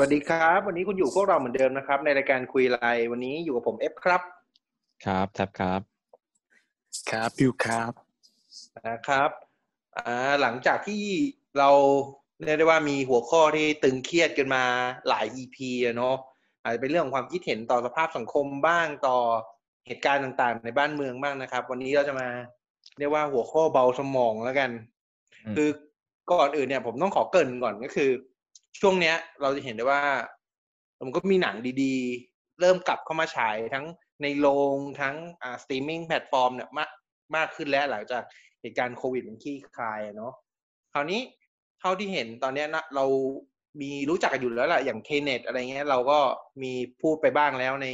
วัสดีครับ วันนี้คุณอยู่พวกเราเหมือนเดิมนะครับ ในรายการคุยไลน์วันนี้อยู่กับผมเอฟครับ ครับแท็บครับ ครับบิวครับนะครับอ่าหลังจากที่เราเรียกได้ว่ามีหัวข้อที่ตึงเครียดกันมาหลาย EP อะเนาะอาจจะเป็นเรื่องของความคิดเห็นต่อสภาพสังคมบ้างต่อเหตุการณ์ต่างๆ ในบ้านเมืองบ้างนะครับ วันนี้เราจะมาเรียกว่าหัวข้อเบาสมองแล้วกันอืมคือก่อนอื่นเนี่ย ผมต้องขอเกริ่นก่อนก็คือ ช่วงเนี้ย เราจะเห็นได้ว่า มันก็มีหนังดีๆ เริ่มกลับเข้ามาฉายทั้งในโรงทั้งอ่า streaming platform เนี่ยมากมากขึ้นแล้วหลังจากเหตุการณ์โควิดมันคลี่คลายเนาะคราวนี้เท่าที่เห็นตอนเนี้ยนะเรามีรู้จักกันอยู่แล้วแหละอย่าง Tenet อะไรเงี้ยเราก็มีพูดไปบ้างแล้วใน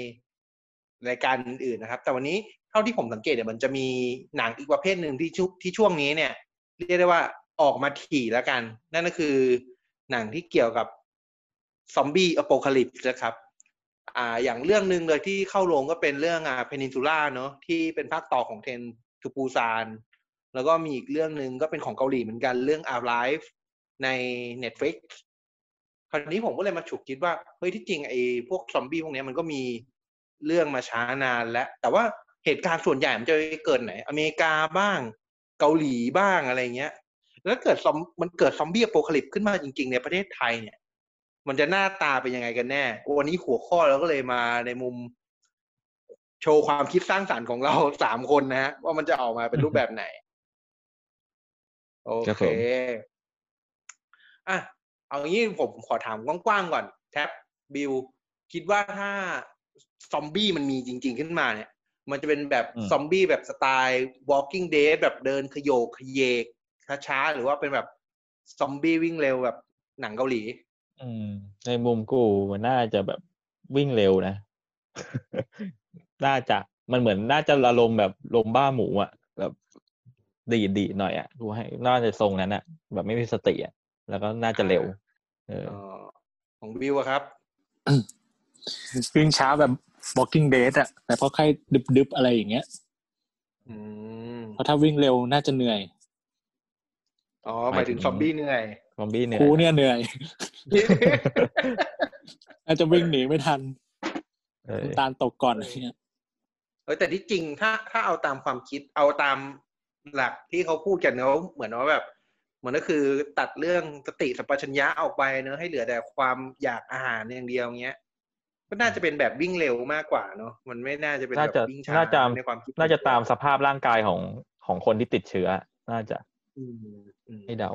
รายการอื่นๆนะครับ แต่วันนี้เท่าที่ผมสังเกตเนี่ยมันจะมีหนังอีกประเภทหนึ่งที่ชุที่ช่วงนี้เนี่ย เรียกได้ว่าออกมาถี่แล้วกัน นั่นก็คือ หนังที่เกี่ยวกับซอมบี้อโปคาลิปส์นะครับ อ่า อย่างเรื่องหนึ่งเลยที่เข้าโรงก็เป็นเรื่องอ่าเพนินซูล่าเนาะที่เป็นภาคต่อของเทนทูปูซาน แล้วก็มีอีกเรื่องหนึ่งก็เป็นของเกาหลีเหมือนกันเรื่อง Our Life ใน Netflix คราวนี้ผมก็เลยมาฉุกคิดว่า เฮ้ยที่จริงไอ้พวกซอมบี้พวกนี้มันก็มีเรื่องมาช้านานแล้ว แต่ว่าเหตุการณ์ส่วนใหญ่มันจะเกิดไหน อเมริกาบ้าง เกาหลีบ้างอะไรเงี้ย แล้วเกิดซอมมันเกิดซอมบี้อโปคาลิปส์ขึ้นมาจริงๆในประเทศไทยเนี่ย มันจะหน้าตาเป็นยังไงกันแน่วันนี้หัวข้อเราก็เลยมาในมุม โชว์ความคิดสร้างสรรค์ของเราสามคนนะฮะว่ามันจะออกมาเป็นรูปแบบไหน โอครับเคผมอะเอางี้ผมขอถามกว้างๆก่อน แท็บบิวคิดว่าถ้าซอมบี้มันมีจริง ๆขึ้นมาเนี่ย มันจะเป็นแบบซอมบี้แบบสไตล์ Walking Dead แบบเดินขยโยกขยเยก ช้าๆหรือว่าเป็นแบบซอมบี้วิ่งเร็วแบบหนังเกาหลี อืม ในมุมกูมันน่าจะแบบวิ่งเร็วนะ น่าจะมันเหมือนน่าจะอารมณ์แบบลมบ้าหมูอะแบบดีดดีดหน่อยอะดูให้น่าจะทรงนั้นอะแบบไม่มีสติอะแล้วก็น่าจะเร็ว เออเอ่อของบิวอะครับวิ่งช้าแบบ walking dead อะแต่พอใครดึบๆอะไรอย่างเงี้ยอืมเพราะถ้าวิ่งเร็วน่าจะเหนื่อย อ๋อหมายถึงซอมบี้เหนื่อยซอมบี้เนี่ยครูเนี่ยเหนื่อยน่าจะวิ่งหนีไม่ทันเออน้ำตาลตกก่อนอะไรเงี้ยเออแต่ที่จริงถ้าถ้าเอาตามความคิดเอาตามหลักที่เขาพูดกันเนอะเหมือนว่าแบบเหมือนก็คือตัดเรื่องสติสัมปชัญญะออกไปเนอะให้เหลือแต่ความอยากอาหารอย่างเดียวเงี้ยก็น่าจะเป็นแบบวิ่งเร็วมากกว่าเนอะมันไม่น่าจะเป็นน่าแบบจะวิ่งช้าน่าจะในความคิดน่าจะตามสภาพร่างกายของของคนที่ติดเชื้อ น่าจะอืมอืม ให้เดา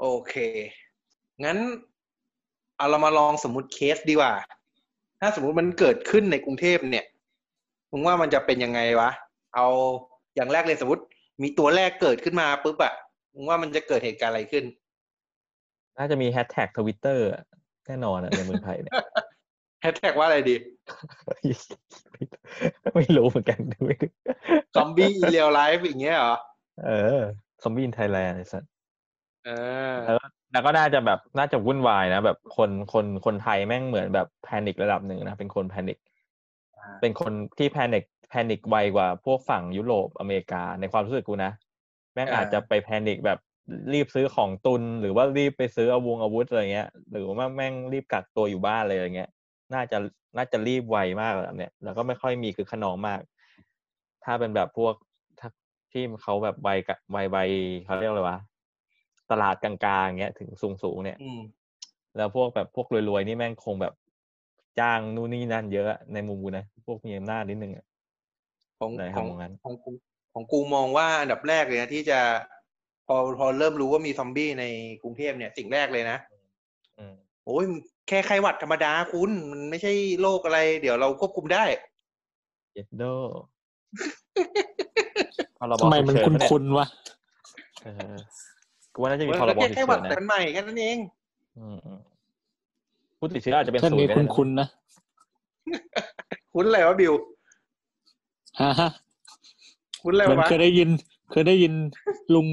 โอเค งั้น เอาเรามาลองสมมติเคสดีกว่า ถ้าสมมุติมันเกิดขึ้นในกรุงเทพเนี่ยมึงว่ามันจะเป็นยังไงวะ เอาอย่างแรกเลยสมมติ มีตัวแรกเกิดขึ้นมาปุ๊บอะมึงว่ามันจะเกิดเหตุการณ์อะไรขึ้น น่าจะมี hashtag Twitter แน่นอนอะในเมืองไทยเนี่ยแฮชแท็กว่าอะไรดี ไม่รู้เหมือนกันกูไม่รู้ zombie real life อย่างเงี้ยเหรอ เออ zombie Thailand ไอ้สัสเออแล้วแล้วก็น่าจะแบบน่าจะวุ่นวายนะ แบบคนคนคนไทยแม่งเหมือนแบบ panic ระดับหนึ่งนะ เป็นคน panic เป็นคนที่ panic panic ไวกว่าพวกฝั่งยุโรปอเมริกาในความรู้สึกกูนะ แม่งอาจจะไป panic แบบรีบซื้อของตุน หรือว่ารีบไปซื้ออาวุธอาวุธอะไรเงี้ย หรือว่าแม่งรีบกักตัวอยู่บ้านเลยอะไรเงี้ย น่าจะน่าจะรีบไวมากแบบเนี้ยแล้วก็ไม่ค่อยมีคือขนองมาก ถ้าเป็นแบบพวกถ้า ที่เขาแบบไวกะไวไวเขาเรียกอะไรวะตลาดกลางๆอย่างเงี้ยถึงสูงสูงๆเนี่ยอืมแล้วพวกแบบพวกรวยๆนี่แม่งคงแบบจ้างนู่นนี่นั่นเยอะในมุมกูนะพวกมีอำนาจนิดนึงอะของไหนของทำงั้นของกูของกูมองว่าอันดับแรกเลยนะที่จะพอพอเริ่มรู้ว่ามีซอมบี้ในกรุงเทพเนี่ยสิ่งแรกเลยนะอืมโอ้ยแค่ไข้หวัดธรรมดาคุณมันไม่ใช่โรคอะไร เดี๋ยวเราควบคุมได้เย็ดโด พรบทำไมมันฉุกเฉิคุ้นปะเยๆวะเออกูว่าน่าจะมีพรแล้วบแค่ฉุกไข้หวัเฉิดนแต่นะมันใหม่แค่นั้นเองอืมอืมผู้ติดเชื้ออาจจะเป็นท่านศูนนี้ย์ก็ได้นะคุ้นๆนะคุ้นอะไรวะบิวฮะฮะคุ้นอะไรเหมือนวะเคยได้ยิน เคยได้ยินลุง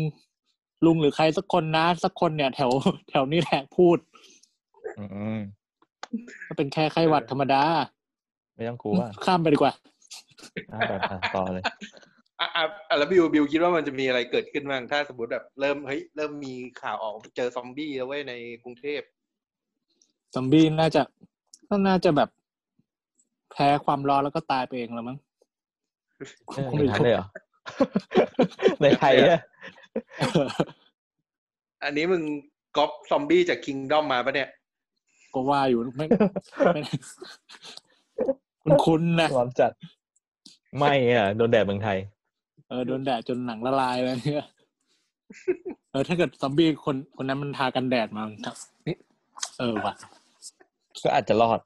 ลุงหรือใครสักคนนะสักคนเนี่ย แถว แถวนี้แหละพูดอืมว่าเป็นแค่ไข้หวัดธรรมดา ไม่ต้องกลัวข้ามไปดีกว่าอะแบบอะต่อเลย อะอะอะแล้วบิวบิวคิดว่ามันจะมีอะไรเกิดขึ้นบ้างถ้าสมมติแบบเริ่มเฮ้ยเริ่มมีข่าวออกเจอซอมบี้แล้วเว้ยในกรุงเทพซอมบี้น่าจะก็น่าจะแบบแพ้ความร้อนแล้วก็ตายไปเองแล้วมั้งเออคงไม่อย่างนั้นรู้เลยเหรอในไทยเนี่ยอันนี้มึงก๊อปซอมบี้จากคิงดอมมาปะเนี่ย ก็ว่าอยู่ไม่ไม่คุณคุณนะร้อนจัด ไม่อะโดนแดดเมืองไทย เออโดนแดดจนหนังละลายเลยเนี่ยเออถ้าเกิดซอมบี้คนคนนั้นมันทากันแดดมาครับนี่เออว่ะก็อาจจะรอด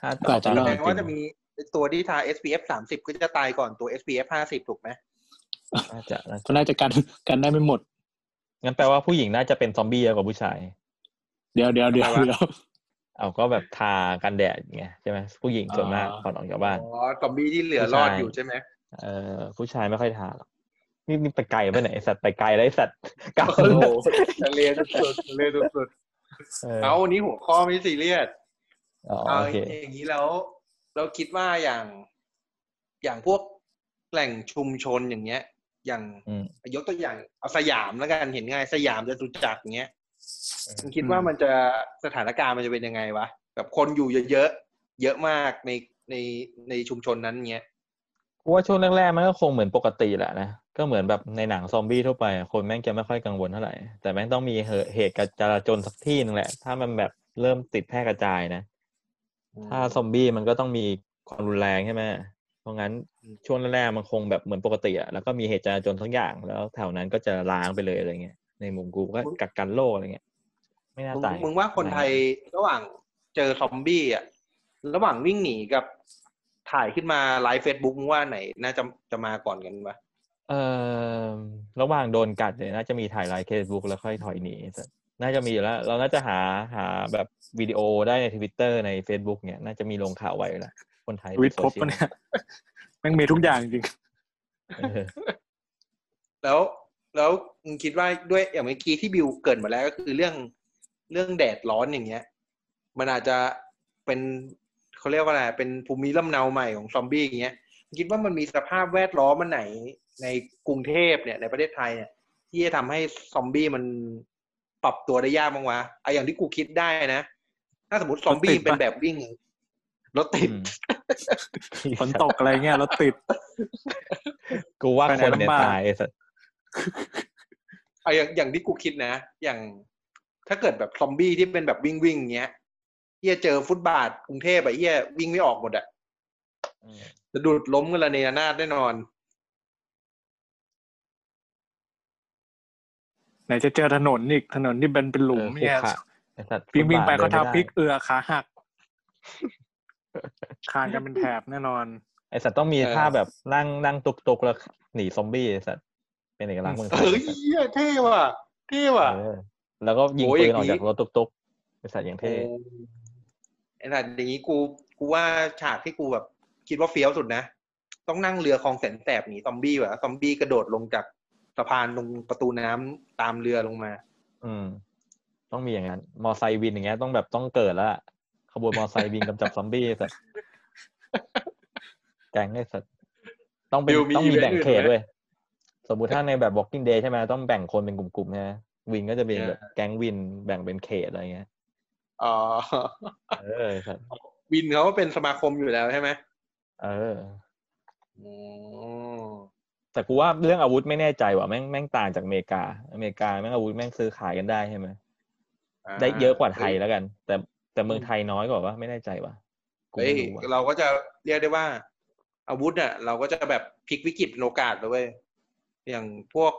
ถ้าก็อาจจะรอดแสเาดตงว่าจะมีตัวที่ทา SPF สามสิบก็จะตายก่อนตัว SPF ห้าสิบถูกไหมน่าจะน่าก็น่าจะกันกันได้ไม่หมด งั้นแปลว่าผู้หญิงน่าจะเป็นซอมบี้เยอะกว่าผู้ชาย เดี๋ยวเดี๋ยวเดี๋ยวเดี๋ยวเอาก็แบบทากันแดดไงใช่ไหมผู้หญิงส่วนมากอ๋อก่อนออกจากบ้านอ๋อซอมบี้ที่เหลือรอดอยู่ใช่ไหม เออผู้ชายไม่ค่อยทาหรอกนี่นี่ไปไกลไปไหนไอ้สัตว์ไปไกลแล้วไอ้สัตว์กลับโอ้โหทะเลสุดๆทะเลสุดเออๆเอาวันนี้หัวข้อไม่ซีเรียสอ๋อเอาโอเคอย่างนี้แล้ว เราคิดว่าอย่าง อย่างพวกแหล่งชุมชนอย่างเงี้ย อย่างอืมยกตัวอย่างเอาสยามแล้วกันเห็นง่ายสยามจะตุจักรอย่างเงี้ยอืมคุณคิดว่ามันจะสถานการณ์มันจะเป็นยังไงวะแบบคนอยู่เยอะๆเยอะมากในในในชุมชนนั้นเงี้ยกู ว่าช่วงแรกๆมันก็คงเหมือนปกติแหละนะก็เหมือนแบบในหนังซอมบี้ทั่วไปอะคนแม่งจะไม่ค่อยกังวลเท่าไหร่ แต่แม่งต้องมีเหตุเหตุการณ์จราจนสักที่หนึงแหละ ถ้ามันแบบเริ่มติดแพร่กระจายนะ ถ้าซอมบี้มันก็ต้องมีความรุนแรงใช่ไหมเพราะงั้นช่วงแรกๆมันคงแบบเหมือนปกติอะแล้วก็มีเหตุจลาจลบางอย่าง แล้วแถวนั้นก็จะล้างไปเลยอะไรเงี้ยในมุมกูก็กักกันโรคอะไรเงี้ย ไม่น่ามึงตายมึงว่าคนไทยระหว่างเจอซอมบี้อะระหว่างวิ่งหนีกับ ถ่ายขึ้นมา live Facebook มึงว่าไหนน่าจะจะมาก่อนกันวะเอ่อระหว่างโดนกัดเนี่ยน่าจะมีถ่าย live Facebook แล้วค่อยถอยหนีแต่น่าจะมีอยู่แล้ว เราน่าจะหาหาแบบวิดีโอได้ในทวิตเตอร์ใน Facebook เนี่ย น่าจะมีลงข่าวไว้อยู่แล้วคนไทยวิทย์พบโซเชียปะลเนี่ยแม่งมีทุกอย่างจริงเออแล้วแล้วมึงคิดว่าด้วยอย่างเมื่อกี้ที่บิวเกรินมาแล้วก็คือเรื่องเรื่องแดดร้อนอย่างเงี้ย มันอาจจะเป็น เขาเรียกว่าอะไรเป็นภูมิลำเนาใหม่ของซอมบี้อย่างเงี้ยมึงคิดว่ามันมีสภาพแวดล้อมมันไหนในกรุงเทพเนี่ยในประเทศไทยเนี่ยที่จะทำให้ซอมบี้มันปรับตัวได้ยากบ้างวะไอะอย่างที่กูคิดได้นะ ถ้าสมมติซอมบี้เป็นแบบวิ่งรถติดอืมฝนตกอะไรเงี้ยรถติด กูว่าไปไหคนนเนี่ยลำบากตายไอ้สัสเอาอย่างอย่างที่กูคิดนะ อย่างถ้าเกิดแบบซอมบี้ที่เป็นแบบวิ่งวิ่งๆเงี้ย เฮียเจอฟุตบาทกรุงเทพอะเฮียวิ่งไม่ออกหมดอะอืมจะดูดล้มกันละเนระนาดแน่นอน ไหนจะเจอถนนอีกถนนที่เป็นเป็นหลุมเออเนี่ยขรุขระไอ้สัสวิ่งวิ่งไปฟุตบเขาทดินม่เท้าพลิกได้เอือขาหักคานกันเป็นแถบแน่นอน ไอ้สัตว์ต้องมีเออท่าแบบนั่งนั่งตุกตุกๆแล้วหนีซอมบี้ไอ้สัตว์เป็นเอกลักษณ์เมืองไทเฮ้ยยเหี้ยเท่ว่ะเท่ว่ะเออแล้วก็ยิงโอ้ยปืนอย่างออกนี้จากรถตุกตุกๆไอ้สัตว์อย่างโอ้เท่ ไอ้สัตว์อย่างนี้กูกูว่าฉากที่กูแบบคิดว่าเฟี้ยวสุดนะ ต้องนั่งเรือคลองแสนแสบหนีซอมบี้ว่ะซอมบี้กระโดดลงจากสะพานลงประตูน้ำตามเรือลงมา อืม ต้องมีอย่างนั้น มอไซค์วินอย่างเงี้ยต้องแบบต้องเกิดแล้วอะขบวนมอไซค์วินกำจัดซอมบี้ไอ้สัตว์แก๊งไอ้สัตว์ต้องเป็นบิวมีต้องมี event แบ่งอื่นเขตไหมด้วย สมมุติถ้าในแบบ Walking Dead ใช่ไหมต้องแบ่งคนเป็นกลุ่มๆนะวินก็จะเป็นแบบเออแก๊งวินแบ่งเป็นเขตอะไรเงี้ย อ๋อเออไอ้สัตว์วินเขาก็เป็นสมาคมอยู่แล้วใช่ไหมเอออ๋อแต่กูว่าเรื่องอาวุธไม่แน่ใจว่ะแม่งแม่งต่างจากอเมริกา อเมริกาแม่งอาวุธแม่งซื้อขายกันได้ใช่ไหมได้เยอะกว่าไทยแล้วกัน แต่แต่เมืองไทยน้อยกว่าว่าไม่แน่ใจว่ะกูเฮ้ยไม่รู้ว่ะเราก็จะเรียกได้ว่า อาวุธเนี่ยเราก็จะแบบพลิกวิกฤตเป็นโอกาสเลยเว้ยอย่างพวก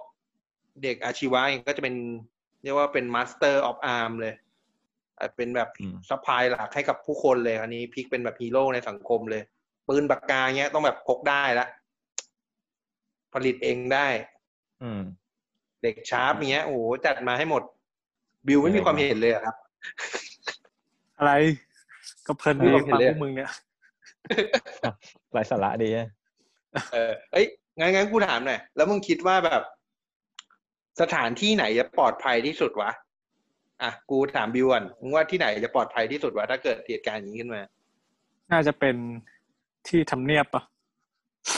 เด็กอาชีวะเองก็จะเป็น เรียกว่าเป็น master of arm เลยอะ เป็นแบบอืม supply หลักให้กับผู้คนเลยอันนี้พลิกเป็นแบบฮีโร่ในสังคมเลย ปืนปากกาเงี้ยต้องแบบพกได้ละผลิตเองได้ อืม เด็กช่างเงี้ยโอ้โหจัดมาให้หมด บิวไม่มีความเห็นเลยอะครับ อะไรก็เพลินดีไม่ต้องเห็ฟันงเลยพวกมึงเนี่ยไร้สาระดีอะเออเอ้ยงั้นงั้นกูถามหน่อยแล้วมึงคิดว่าแบบ สถานที่ไหนจะปลอดภัยที่สุดวะ อะกูถามบิวก่อนมึงว่าที่ไหนจะปลอดภัยที่สุดวะถ้าเกิดเหตุการณ์อย่างนี้ขึ้นมา น่าจะเป็นที่ทำเนียบปะ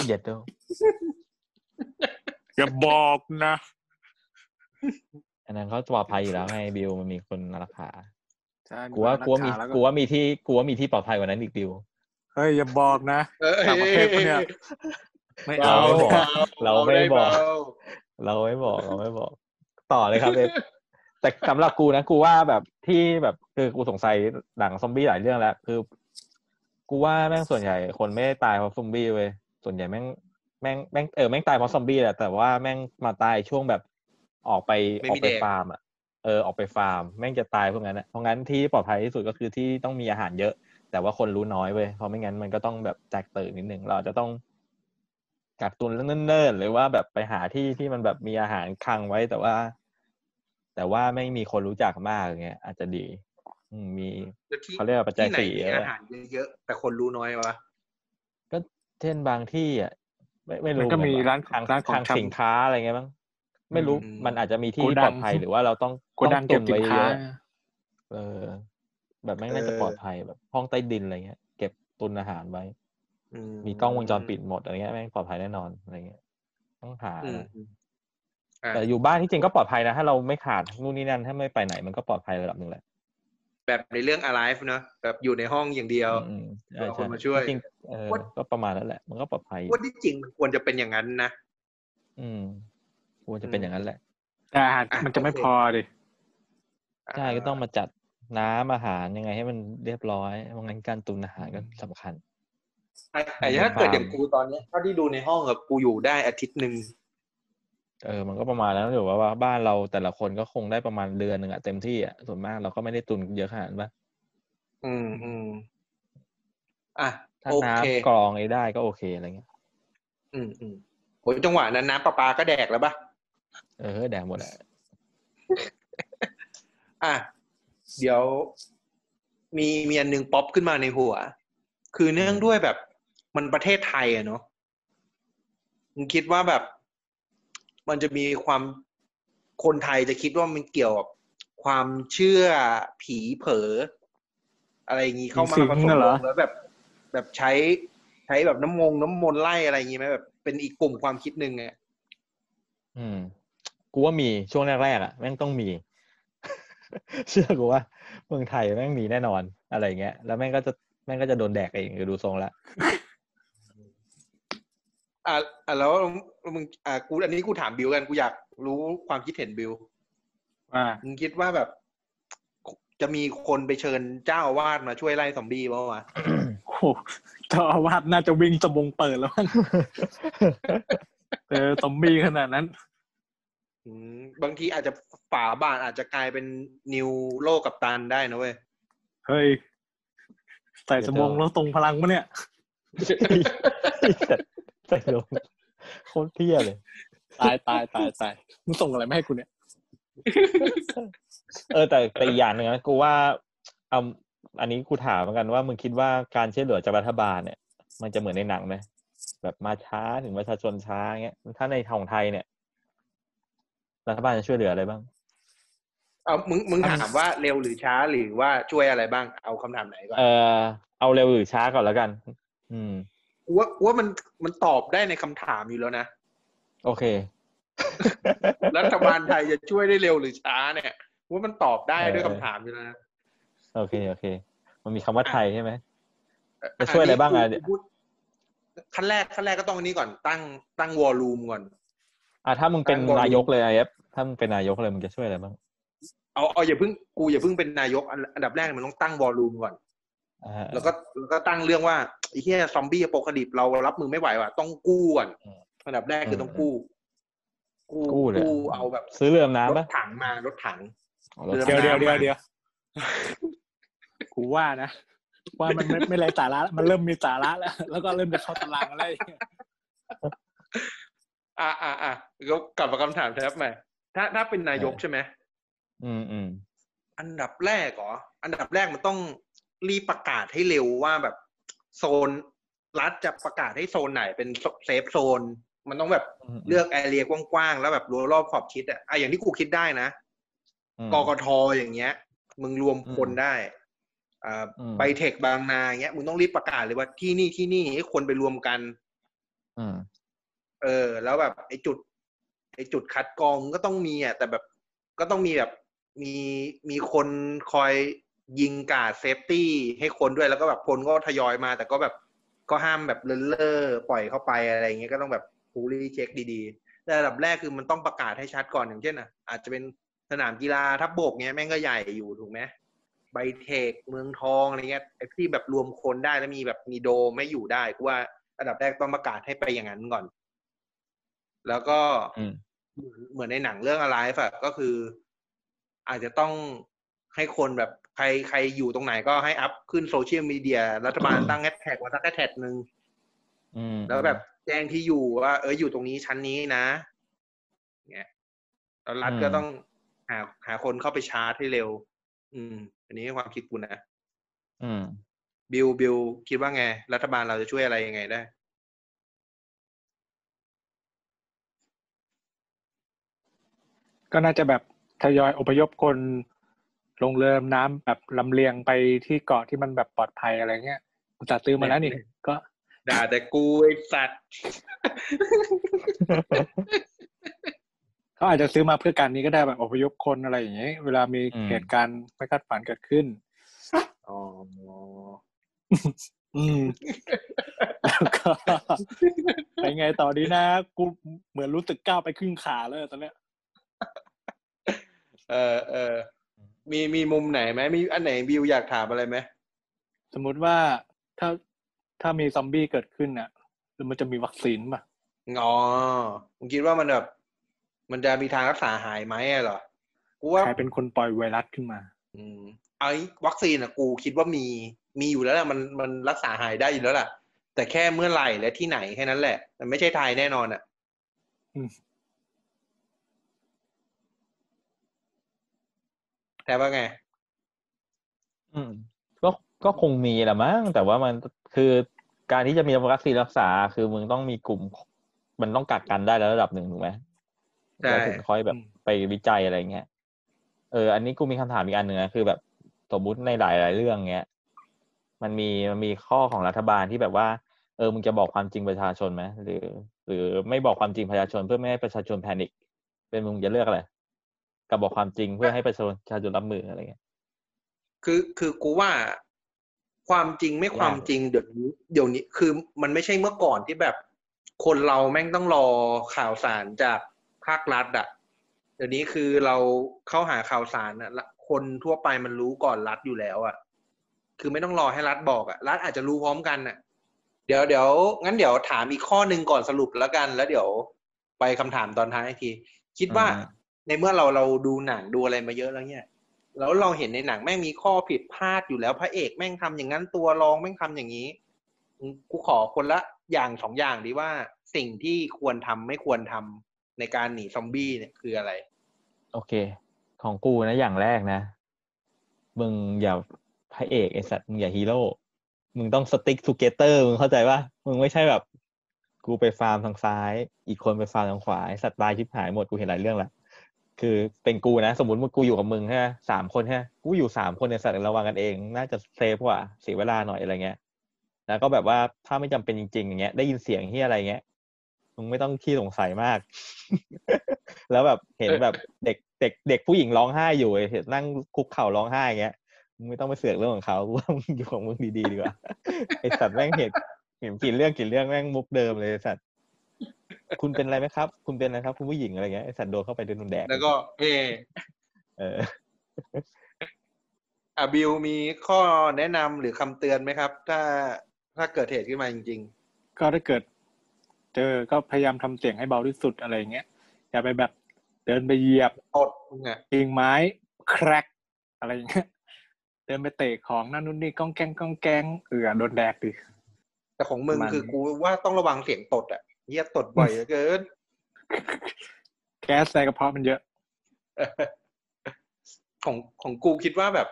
เหยียดเด้ออย่าบอกนะ อันนั้นเขาปลอดภัยอยู่แล้วไงบิวมันมีคนรักษาใช่กูว่ากูว่ามีนัข่แล้วกูว่ามีที่กูว่ามีที่ปลอดภัยกว่านั้นอีกดิวเฮ้ยอย่าบอกนะเออต่างประเทศปะเนี่ยไม่เราเอาไม่บอกเราไม่ได้บอกเาเราไม่บอกเราไม่บอก ต่อเลยครับเอฟ แต่สำหรับกูนะกูว่าแบบที่แบบคือกูสงสัยหนังซอมบี้หลายเรื่องแล้วคือ กูว่าแม่งส่วนใหญ่คนไม่ได้ตายเพราะซอมบี้เว้ยส่วนใหญ่แม่งแม่งแม่งเออแม่งตายเพราะซอมบี้แหละแต่ว่าแม่งมาตายช่วงแบบออกไปไม่ออมีกไปแดกฟาร์มอะเออออกไปฟาร์มแม่งจะตายพวกนั้นอะเพราะงั้นที่ปลอดภัยที่สุดก็คือที่ต้องมีอาหารเยอะ แต่ว่าคนรู้น้อยเว้ยเพราะไม่งั้นมันก็ต้องแบบแตกตื่นนิดนึงเราอาจจะต้องกักตุนเนิ่นๆหรือว่าแบบไปหาที่ที่มันแบบมีอาหารคังไว้แต่ว่า แต่ว่าไม่มีคนรู้จักมากอย่างเงี้ยอาจจะดีอืมมีแล้วที่เขาเรียกว่าปัจจัยที่ไหนสี่มีเออออาหารเยอะๆแต่คนรู้น้อยวะก็เช่นบางที่อะไม่ไม่มัรู้นก็มีเหอร้านทางร้านของทางชำสินค้าอะไรเงี้ยมั้งไม่รู้มันอาจจะมีที่โกดังปลอดภัยหรือว่าเราต้องโกดังต้องเก็บตุนสินไว้ค้าเยอะเออ แบบแม่งน่าจะปลอดภัยแบบ ห้องใต้ดินอะไรเงี้ย เก็บตุนอาหารไว้อืมีกล้องวงจรปิดหมดอะไรเงี้ยแม่งปลอดภัยแน่นอนอะไรเงี้ยต้องหาอืมอืมอะ แต่อยู่บ้านที่จริงก็ปลอดภัยนะถ้าเราไม่ขาดนู่นนี่นั่นถ้าไม่ไปไหนมันก็ปลอดภัยระดับหนึ่งแหละแบบในเรื่อง alive เนอะแบบอยู่ในห้องอย่างเดียวอืมใช่เอาคนใช่มาช่วยจริงๆเออว่าก็ประมาณนั้นแหละ มันก็ปลอดภัยว่าที่จริงมันควรจะเป็นอย่างนั้นนะอืม ควรจะเป็นอย่างนั้นแหละแต่อาหารอะมันจะไม่โอเคพอดิใช่ก็ต้องมาจัดน้ำอาหารยังไงให้มันเรียบร้อยเพราะงั้นการตุนอาหารก็สำคัญไอ้แต่ถ้าเกิดอย่างกูตอนเนี้ยเท่าที่ดูในห้องกับกูอยู่ได้อาทิตย์หนึ่ง เออ มันก็ประมาณนั้นหรือว่าว่าบ้านเราแต่ละคนก็คงได้ประมาณเดือนหนึ่งอะเต็มที่อะส่วนมากเราก็ไม่ได้ตุนเยอะขนาดนั้นปะอืมอืมอะถ้าโอเคน้ำกรองไอ้ได้ก็โอเคอะไรเงี้ย อืมอืมโหจังหวะนั้นน้ำประปาก็แดกแล้วปะเออแดงหมดอะอะเดี๋ยว มีมีอันหนึงป๊อปขึ้นมาในหัว คือเนื่องด้วยแบบมันประเทศไทยอะเนาะมึงคิดว่าแบบ มันจะมีความคนไทยจะคิดว่ามันเกี่ยวกับความเชื่อผีเผลออะไรอย่างงี้เข้ามาสิงผสมน่ะเหรอแล้วแบบ แบบใช้ใช้แบบน้ำมงน้ำมนต์ไล่อะไรอย่างงี้ไหมแบบเป็นอีกกลุ่มความคิดหนึ่งอะอืม กูว่ามีช่วงแรกๆอะแม่งต้องมี เชื่อกูว่าเมืองไทยแม่งมีแน่นอนอะไรเงี้ย แล้วแม่งก็จะแม่งก็จะโดนแดกเองคือดูทรงละ อะอะแล้วมึงอะกูอันนี้กูถามบิวกันกูอยากรู้ความคิดเห็นบิวว่ามึงคิดว่าแบบ จะมีคนไปเชิญเจ้าอาวาสมาช่วยไล่ซอมบี้ป่าวะโอ้โหเจ้าอาวาสน่าจะวิ่งสมงเปิดแล้วมั้งเออซอมบี้ขนาดนั้น อืมบางทีอาจจะฝาบาทอาจจะกลายเป็นนิวโลกกับตันได้นะเว้ยเฮ้ย ใส่สมงแล้วตรงพลังปะเนี่ย ใส่ลงโคตรเที่ยเลย ตายตายตายตายมึงส่งอะไรมาให้กูเนี่ย เออแต่แต่อีกอย่างหนึ่งนะกูว่าเอาอันนี้กูถามเหมือนกันว่ามึงคิดว่าการช่วยเหลือจากรัฐบาลเนี่ย มันจะเหมือนในหนังไหมแบบมาช้าถึงประชาชนช้าเงี้ยถ้าในของไทยเนี่ย รัฐบาลจะช่วยเหลืออะไรบ้าง เอามึงมึงถามว่าเร็วหรือช้าหรือว่าช่วยอะไรบ้าง เอาคำถามไหนก่อนเออเอาเร็วหรือช้าก่อนแล้วกัน อืมกู ว่ากูว่ามันมันตอบได้ในคำถามอยู่แล้วนะ โอเค รัฐบาลไทยจะช่วยได้เร็วหรือช้าเนี่ยกูว่ามันตอบได้เออด้วยคำถามอยู่แล้วนะ โอเค โอเค มันมีคำว่าอะไทยใช่ไหมจะช่วยอะไรบ้างอะนนี้กูพูดขั้นแรกขั้นแรกก็ต้องอันนี้ก่อนตั้งตั้งวอลลุ่มก่อน อะถ้ามึงเป็นการบรินายกเลยไอเอฟถ้ามึงเป็นนายกเลยมึงจะช่วยอะไรบ้างเอาเอาอย่าเพิ่งกูอย่าเพิ่งเป็นนายก อันอันดับแรกมันต้องตั้งวอลลุ่มก่อนอ่าแล้วก็แล้วก็ตั้งเรื่องว่า ไอ้เหี้ยซอมบี้โปคดิบเรารับมือไม่ไหวว่ะต้องกู้ก่อนอืมอันดับแรกคือต้องกู้ กู้กู้เลยกู้เอาแบบ ซื้อเรือดำรน้ำถปะถังมารถถังอ๋อรถเรือเดี๋ยวดำเดี๋ยวน้ำเดี๋ยวมาเดี๋ยวกูว่านะว่ามันไม่ไม่ไรสาระแล้วมันเริ่มมีสาระแล้ว แล้วก็เริ่มจะเข้าตารางอะไรอะอะอะก็กลับมาคำถามแท็บใหม่ถ้าถ้าเป็นนายกใช่ไหมอืมอืมอันดับแรกเหรออันดับแรกมันต้องรีบประกาศให้เร็วว่าแบบ โซนรัฐจะประกาศให้โซนไหนเป็น safe zone มันต้องแบบเลือก area กว้างๆ แล้วแบบรั้วรอบขอบชิดอะอะอย่างที่กูคิดได้นะอืมกกทอย่างเงี้ย มึงรวมคนอืมได้อ่าอืมไบเทคบางนาอย่างเงี้ยมึงต้องรีบประกาศเลยว่าที่นี่ที่นี่ให้คนไปรวมกันอืมเออ แล้วแบบไอ้จุด ไอ้จุดคัดกรองก็ต้องมีอะแต่แบบก็ต้องมีแบบมีมีคนคอย ยิงกาดเซฟตี้ให้คนด้วยแล้วก็แบบคนก็ทยอยมา แต่ก็แบบก็ห้ามแบบเลินเล่อปล่อยเข้าไปอะไรเงี้ยก็ต้องแบบ fully check ดีๆแต่ระดับแรกคือมันต้องประกาศให้ชัดก่อนอย่างเช่นอะอาจจะเป็นสนามกีฬาทัพบกเงี้ยแม่งก็ใหญ่อยู่ถูกไหมไบเทคเมืองทองอะไรเงี้ยไอ้ที่แบบรวมคนได้แล้วมีแบบมีโดมไม่อยู่ได้กูว่าระดับแรกต้องประกาศให้ไปอย่างนั้นก่อน แล้วก็อืมเหมือนในหนังเรื่องอะไรวะก็คือ อาจจะต้องให้คนแบบใค รใครอยู่ตรงไหนก็ให้ up ขึ้น social media รัฐบาลตั้งแฮชแท็กว่าสักแฮชแท็กหนึ่งอืมแล้วแบบแจ้งที่อยู่ว่าเอออยู่ตรงนี้ชั้นนี้นะเนี่ยแล้วรัฐก็ต้องหาหาคนเข้าไปชาร์จให้เร็ว อืม อันนี้ความคิดกูนะอืม บิลบิลคิดว่าไง รัฐบาลเราจะช่วยอะไรยังไงได้ ก็น่าจะแบบทยอยอพยพคน ลงเรือดำน้ำแบบลำเลียงไปที่เกาะที่มันแบบปลอดภัยอะไรเงี้ยกูจะซื้อมาแล้วนี่ก็ ด่าแต่กูไอ้สัตว์เขาอาจจะซื้อมาเพื่อการนี้ก็ได้แบบอพยพคนอะไรอย่างเงี้ยเวลามีอืมเหตุการณ์ไม่คาดฝันเกิดขึ้นอ๋ออืมแล้วก็ไปไงต่อดีนะ กูเหมือนรู้สึกก้าวไปครึ่งขาแล้วตอนเนี้ย เออเออ มีมีมุมไหนไหมมีอันไหนบิวอยากถามอะไรไหมสมมุติว่าถ้าถ้ามีซอมบี้เกิดขึ้นอะหรือมันจะมีวัคซีนป่ะอ๋อผมคิดว่ามันแบบมันจะมีทางรักษาหายไหมอะเหรอกูว่าใครเป็นคนปล่อยไวรัสขึ้นมา อืมไอ้วัคซีนอะกูคิดว่ามีมีอยู่แล้วแหละมันมันรักษาหายได้อยู่แล้วล่ะ แต่แค่เมื่อไหร่และที่ไหนแค่นั้นแหละมันไม่ใช่ไทยแน่นอนอะ อืม แต่ว่าไง อืม ก็ก็คงมีแหละมั้งแต่ว่ามันคือการที่จะมีวัคซีนรักษา คือมึงต้องมีกลุ่ม มันต้องกักกันได้แล้วระดับหนึ่งถูกไหมใช่แล้วถึงค่อยแบบอืมไปวิจัยอะไรเงี้ยเอออันนี้กูมีคำถามอีกอันหนึ่งนะคือแบบสมมุติในหลายๆเรื่องเงี้ย มันมีมันมีข้อของรัฐบาลที่แบบว่า เออมึงจะบอกความจริงประชาชนไหมหรือ หรือไม่บอกความจริงประชาชนเพื่อไม่ให้ประชาชนแพนิคเป็นมึงจะเลือกอะไร กับบอกความจริงเพื่อให้ประชาชนประชาชนรับมืออะไรเงี้ยคือคือกูว่าความจริงไม่ความจริงเดี๋ยวนี้เดี๋ยวนี้คือมันไม่ใช่เมื่อก่อนที่แบบ คนเราแม่งต้องรอข่าวสารจากภาครัฐอะเดี๋ยวนี้คือเราเข้าหาข่าวสารอะละคนทั่วไปมันรู้ก่อนรัฐอยู่แล้วอะคือไม่ต้องรอให้รัฐบอกอะรัฐอาจจะรู้พร้อมกันอะเดี๋ยวเดี๋ยวงั้นเดี๋ยวถามอีกข้อหนึ่งก่อนสรุปแล้วกัน แล้วเดี๋ยวไปคำถามตอนท้ายอีกที คิดว่าอืม ในเมื่อเราเราดูหนังดูอะไรมาเยอะแล้วเนี่ยแล้วเราเห็นในหนังแม่งมีข้อผิดพลาดอยู่แล้วพระเอกแม่งทำอย่างนั้นตัวรองแม่งทำอย่างนี้กูขอคนละอย่างสองอย่างดีกว่าสิ่งที่ควรทำไม่ควรทำในการหนีซอมบี้เนี่ยคืออะไร โอเค ของกูนะอย่างแรกนะมึงอย่าพระเอกไอสัตว์มึงอย่าฮีโร่มึงต้อง stick together มึงเข้าใจป่ะมึงไม่ใช่แบบ กูไปฟาร์มทางซ้าย อีกคนไปฟาร์มทางขวาไอสัตว์ตายชิบหายหมดกูเห็นหลายเรื่องละ คือเป็นกูนะ สมมติว่ากูอยู่กับมึงใช่ไหมสามคนใช่ไหมกูอยู่สามคนไอสัตว์ระวังกันเอง น่าจะ safe กว่าเสียเวลาหน่อยอะไรเงี้ย แล้วก็แบบว่าถ้าไม่จำเป็นจริงๆอย่างเงี้ย ได้ยินเสียงที่อะไรเงี้ยมึงไม่ต้องขี้สงสัยมาก แล้วแบบเห็นแบบเด็กเด็กเด็กผู้หญิงร้องไห้อยู่เห็นนั่งคุกเข่าร้องไห้เงี้ยมึงไม่ต้องไปเสือกเรื่องของเขาว่ามึงอยู่ของมึงดีๆดีกว่าไอสัตว์แม่งเห็นเห็นกี่เรื่องกี่เรื่องแม่งมุกเดิมเลยสัตว์ คุณเป็นอะไรไหมครับ คุณเป็นอะไรครับ คุณผู้หญิงอะไรเงี้ยไอสัตว์โดนเข้าไปโดนแดกแล้วก็เออเอออะบิวมีข้อแนะนำหรือคำเตือนไหมครับ ถ้าถ้าเกิดเหตุขึ้นมาจริงก็ถ้าเกิด เจอก็พยายามทำเสียงให้เบาที่สุดอะไรอย่างเงี้ยอย่าไปแบบเดินไปเหยียบๆอดมึงอะกิ่งไม้แครกอะไรอย่างเงี้ยเดินไปเตะของนั่นนู่นนี่ก้องแกงก้องแกงเอือโดนแดกดิแต่ของมึงประมาณคือนี้กูว่าต้องระวังเสียงตดอะ เฮียตดบ่อยเหลือเกิน แก๊สในกระเพาะมันเยอะ ของของกูคิดว่าแบบ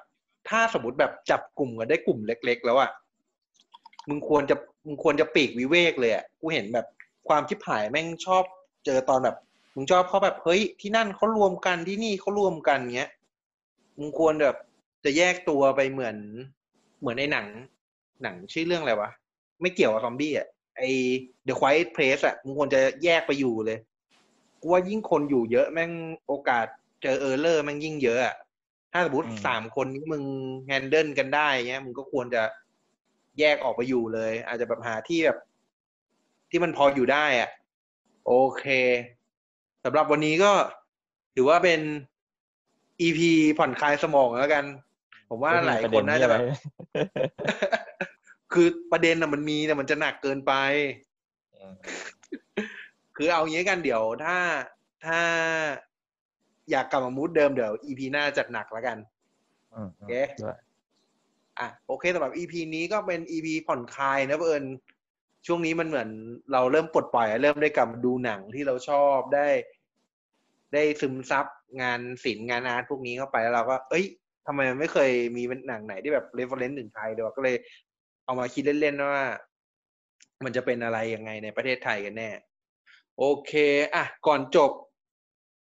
ถ้าสมมติแบบจับกลุ่มกันได้กลุ่มเล็ก ๆ แล้วอะมึงควรจะมึงควรจะปีกวิเวกเลยอะกูเห็นแบบความชิบหายแม่งชอบเจอตอนแบบ มึงชอบเขาแบบเฮ้ยที่นั่นเขารวมกันที่นี่เขารวมกันเงี้ยมึงควรแบบจะแยกตัวไปเหมือน เหมือนในหนัง หนังชื่อเรื่องอะไรวะ ไม่เกี่ยวกับซอมบี้อะ ไอ The Quiet Place อะมึงควรจะแยกไปอยู่เลยกูว่ายิ่งคนอยู่เยอะแม่งโอกาสเจอ error แม่งยิ่งเยอะอะถ้าสมมติอืมสามคนนี้มึง handle กันได้เงี้ยมึงก็ควรจะแยกออกไปอยู่เลย อาจจะแบบหาที่แบบ ที่มันพออยู่ได้อะโอเคสำหรับวันนี้ก็ถือว่าเป็น EP ผ่อนคลายสมองแล้วกัน ผมว่าหลายคนน่าจะแบบ คือประเด็นนะมันมีแต่มันจะหนักเกินไปอืมคือเอางี้กันเดี๋ยวถ้าถ้าอยากกลับมา mood เดิมเดี๋ยว EP หน้าจัดหนักแล้วกันอืมโอเคด้วยอะโอเคสำหรับ EP นี้ก็เป็น EP ผ่อนคลายนะเพื่อนช่วงนี้มันเหมือนเราเริ่มปลดปล่อย เริ่มได้กลับมาดูหนังที่เราชอบได้ ได้ซึมซับงานศิลป์งาน art พวกนี้เข้าไปแล้วเราก็ เอ้ยทำไมมันไม่เคยมีหนังไหนที่แบบ reference ถึงไทยเลยวะก็เลย เอามาคิดเล่นๆว่า มันจะเป็นอะไรยังไงในประเทศไทยกันแน่ โอเคอะก่อนจบ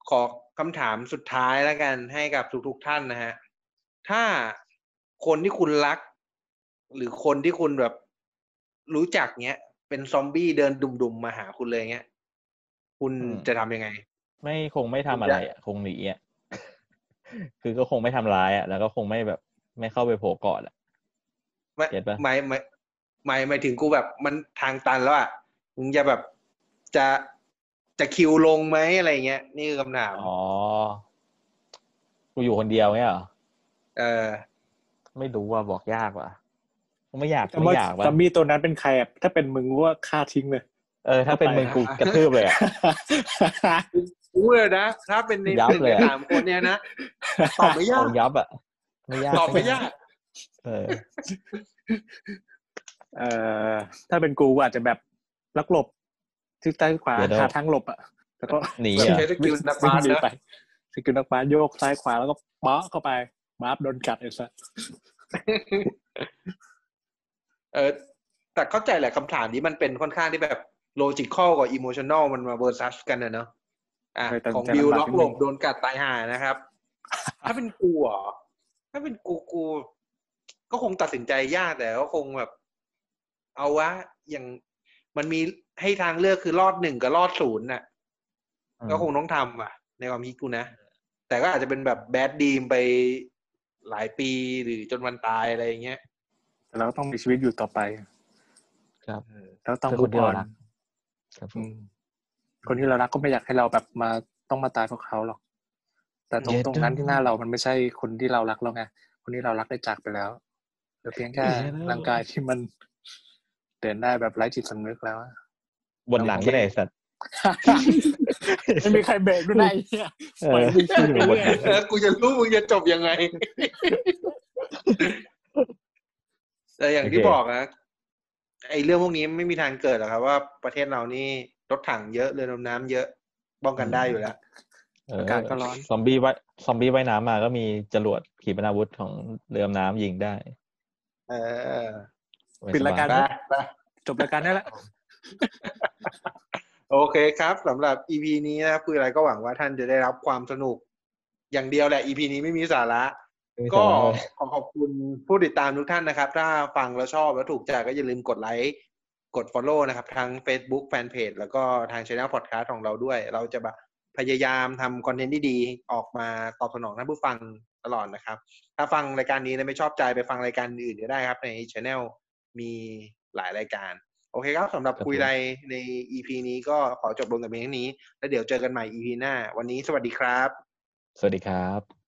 ขอคำถามสุดท้ายแล้วกันให้กับทุกๆท่านนะฮะ ถ้าคนที่คุณรัก หรือคนที่คุณแบบรู้จักเนี้ย เป็นซอมบี้เดินดุมๆมาหาคุณเลยเงี้ย คุณจะทำยังไง ไม่คงไม่ทำอะไรอะคงหนีอะคือก็คงไม่ทำร้ายอะแล้วก็คงไม่แบบ ไม่เข้าไปโผล่กอดอะ ไม่เก็ตปะไม่ไม่ไม่ไม่ถึงกูแบบมันทางตันแล้วอะมึงจะแบบจะจะคิวลงไหมอะไรเงี้ย นี่คือคำถามอ๋อ กูอยู่คนเดียวเงี้ยเหรอ เออ ไม่รู้ว่าบอกยากว่ะไม่อยากแต่ไม่ว่าอยากว่ะซอมบี้ตัวนั้นเป็นใครอะถ้าเป็นมึงกูว่าฆ่าทิ้งเลย เออ ถ้าเป็นมึงกูกระทืบเลยอะกูเลยนะถ้าเป็นในยับหนึ่งเลยในอะสามคนเนี้ยนะตอบไม่ยากเอายับอะไม่ยากตอบไม่ยาก เออ เอ่อ ถ้าเป็นกูอาจจะแบบลักหลบที่ใต้ขวาเดี๋ยว หาทางหลบอะแล้วก็หนีแบบอะใช้ skill นักบาสวิ่งหนะไป skill นักบาสโยกซ้ายขวาแล้วก็บ้าเข้าไปบ้าบโดนกัดไอ้สัสเออแต่เข้าใจแหละคำถามนี้มันเป็นค่อนข้างที่แบบโลจิคอลกับอิโมชัน a ลมันมา versus กันนะเนอะอะเออแต่ของแต่บิวลำบากล็อกนิดหลนึบงโดนกัดตายห่านะครับ ถ้าเป็นกูเหรอถ้าเป็นกูกู ก็คงตัดสินใจยากแต่ก็คงแบบ เอาวะอย่างมันมีให้ทางเลือกคือรอดหนึ่งกับรอดศูนย์น่ะ ก็คงต้องทำอะ ในความคิดกูนะ แต่ก็อาจจะเป็นแบบแบดดีมไปหลายปีหรือจนวันตายอะไรอย่างเงี้ยแต่เราก็ต้องมีชีวิตอยู่ต่อไป ครับแล้วต้องเพื่อพูคดนที่อ่เราอนรักครับผมอืมคนที่เรารักก็ไม่อยากให้เราแบบมาต้องมาตายเพราะเขาหรอก แต่ตรงเย็ดตรงนั้นด้วยที่หน้าเรามันไม่ใช่คนที่เรารักแล้วไงคนที่เรารักได้จากไปแล้ว เหลือเพียงแค่เย็ดด้วยร่างกายที่มันเดินได้แบบไร้จิตสำนึกแล้วอะบนหลังก็ได้ไอ้สัตว์ไม่มีใครเบรกด้วยนะไอ้เนี่ยเออปล่อยวิ่งขึ้นไปอยู่บนเรื่อยหลังเออกูจะรู้มึงจะจบยังไง แต่อย่างที่โอเคบอกนะไอ้เรื่องพวกนี้ไม่มีทางเกิดหรอกครับว่าประเทศเรานี่รถถังเยอะเรือดำน้ำเยอะป้องกันได้อยู่แล้วเออากาศก็ร้อน ซอมบี้ว่ายซอมบี้ว่ายน้ำมาก็มีจรวดขีปนาวุธของเรือดำน้ำยิงได้ เออปิดรายการไปไปจบรายการได้แล้วโอเคครับสำหรับ EP นี้นะครับคืออะไรก็หวังว่าท่านจะได้รับความสนุก อย่างเดียวแหละ EP นี้ไม่มีสาระ ก็ขอขอบคุณผู้ติดตามทุกท่านนะครับ ถ้าฟังแล้วชอบแล้วถูกใจก็อย่าลืมกดไลค์กด Follow นะครับ ทั้ง Facebook Fanpage แล้วก็ทาง Channel Podcast ของเราด้วย เราจะแบบพยายามทำคอนเทนต์ที่ดีออกมาตอบสนองท่านผู้ฟัง ตลอดนะครับ ถ้าฟังรายการนี้แล้วไม่ชอบใจไปฟังรายการอื่นก็ได้ครับ ใน Channel มีหลายรายการ โอเคครับสำหรับครับคุยผมไรใน EP นี้ก็ขอจบลงแต่เพียงเท่านี้ แล้วเดี๋ยวเจอกันใหม่ EP หน้า วันนี้สวัสดีครับ สวัสดีครับ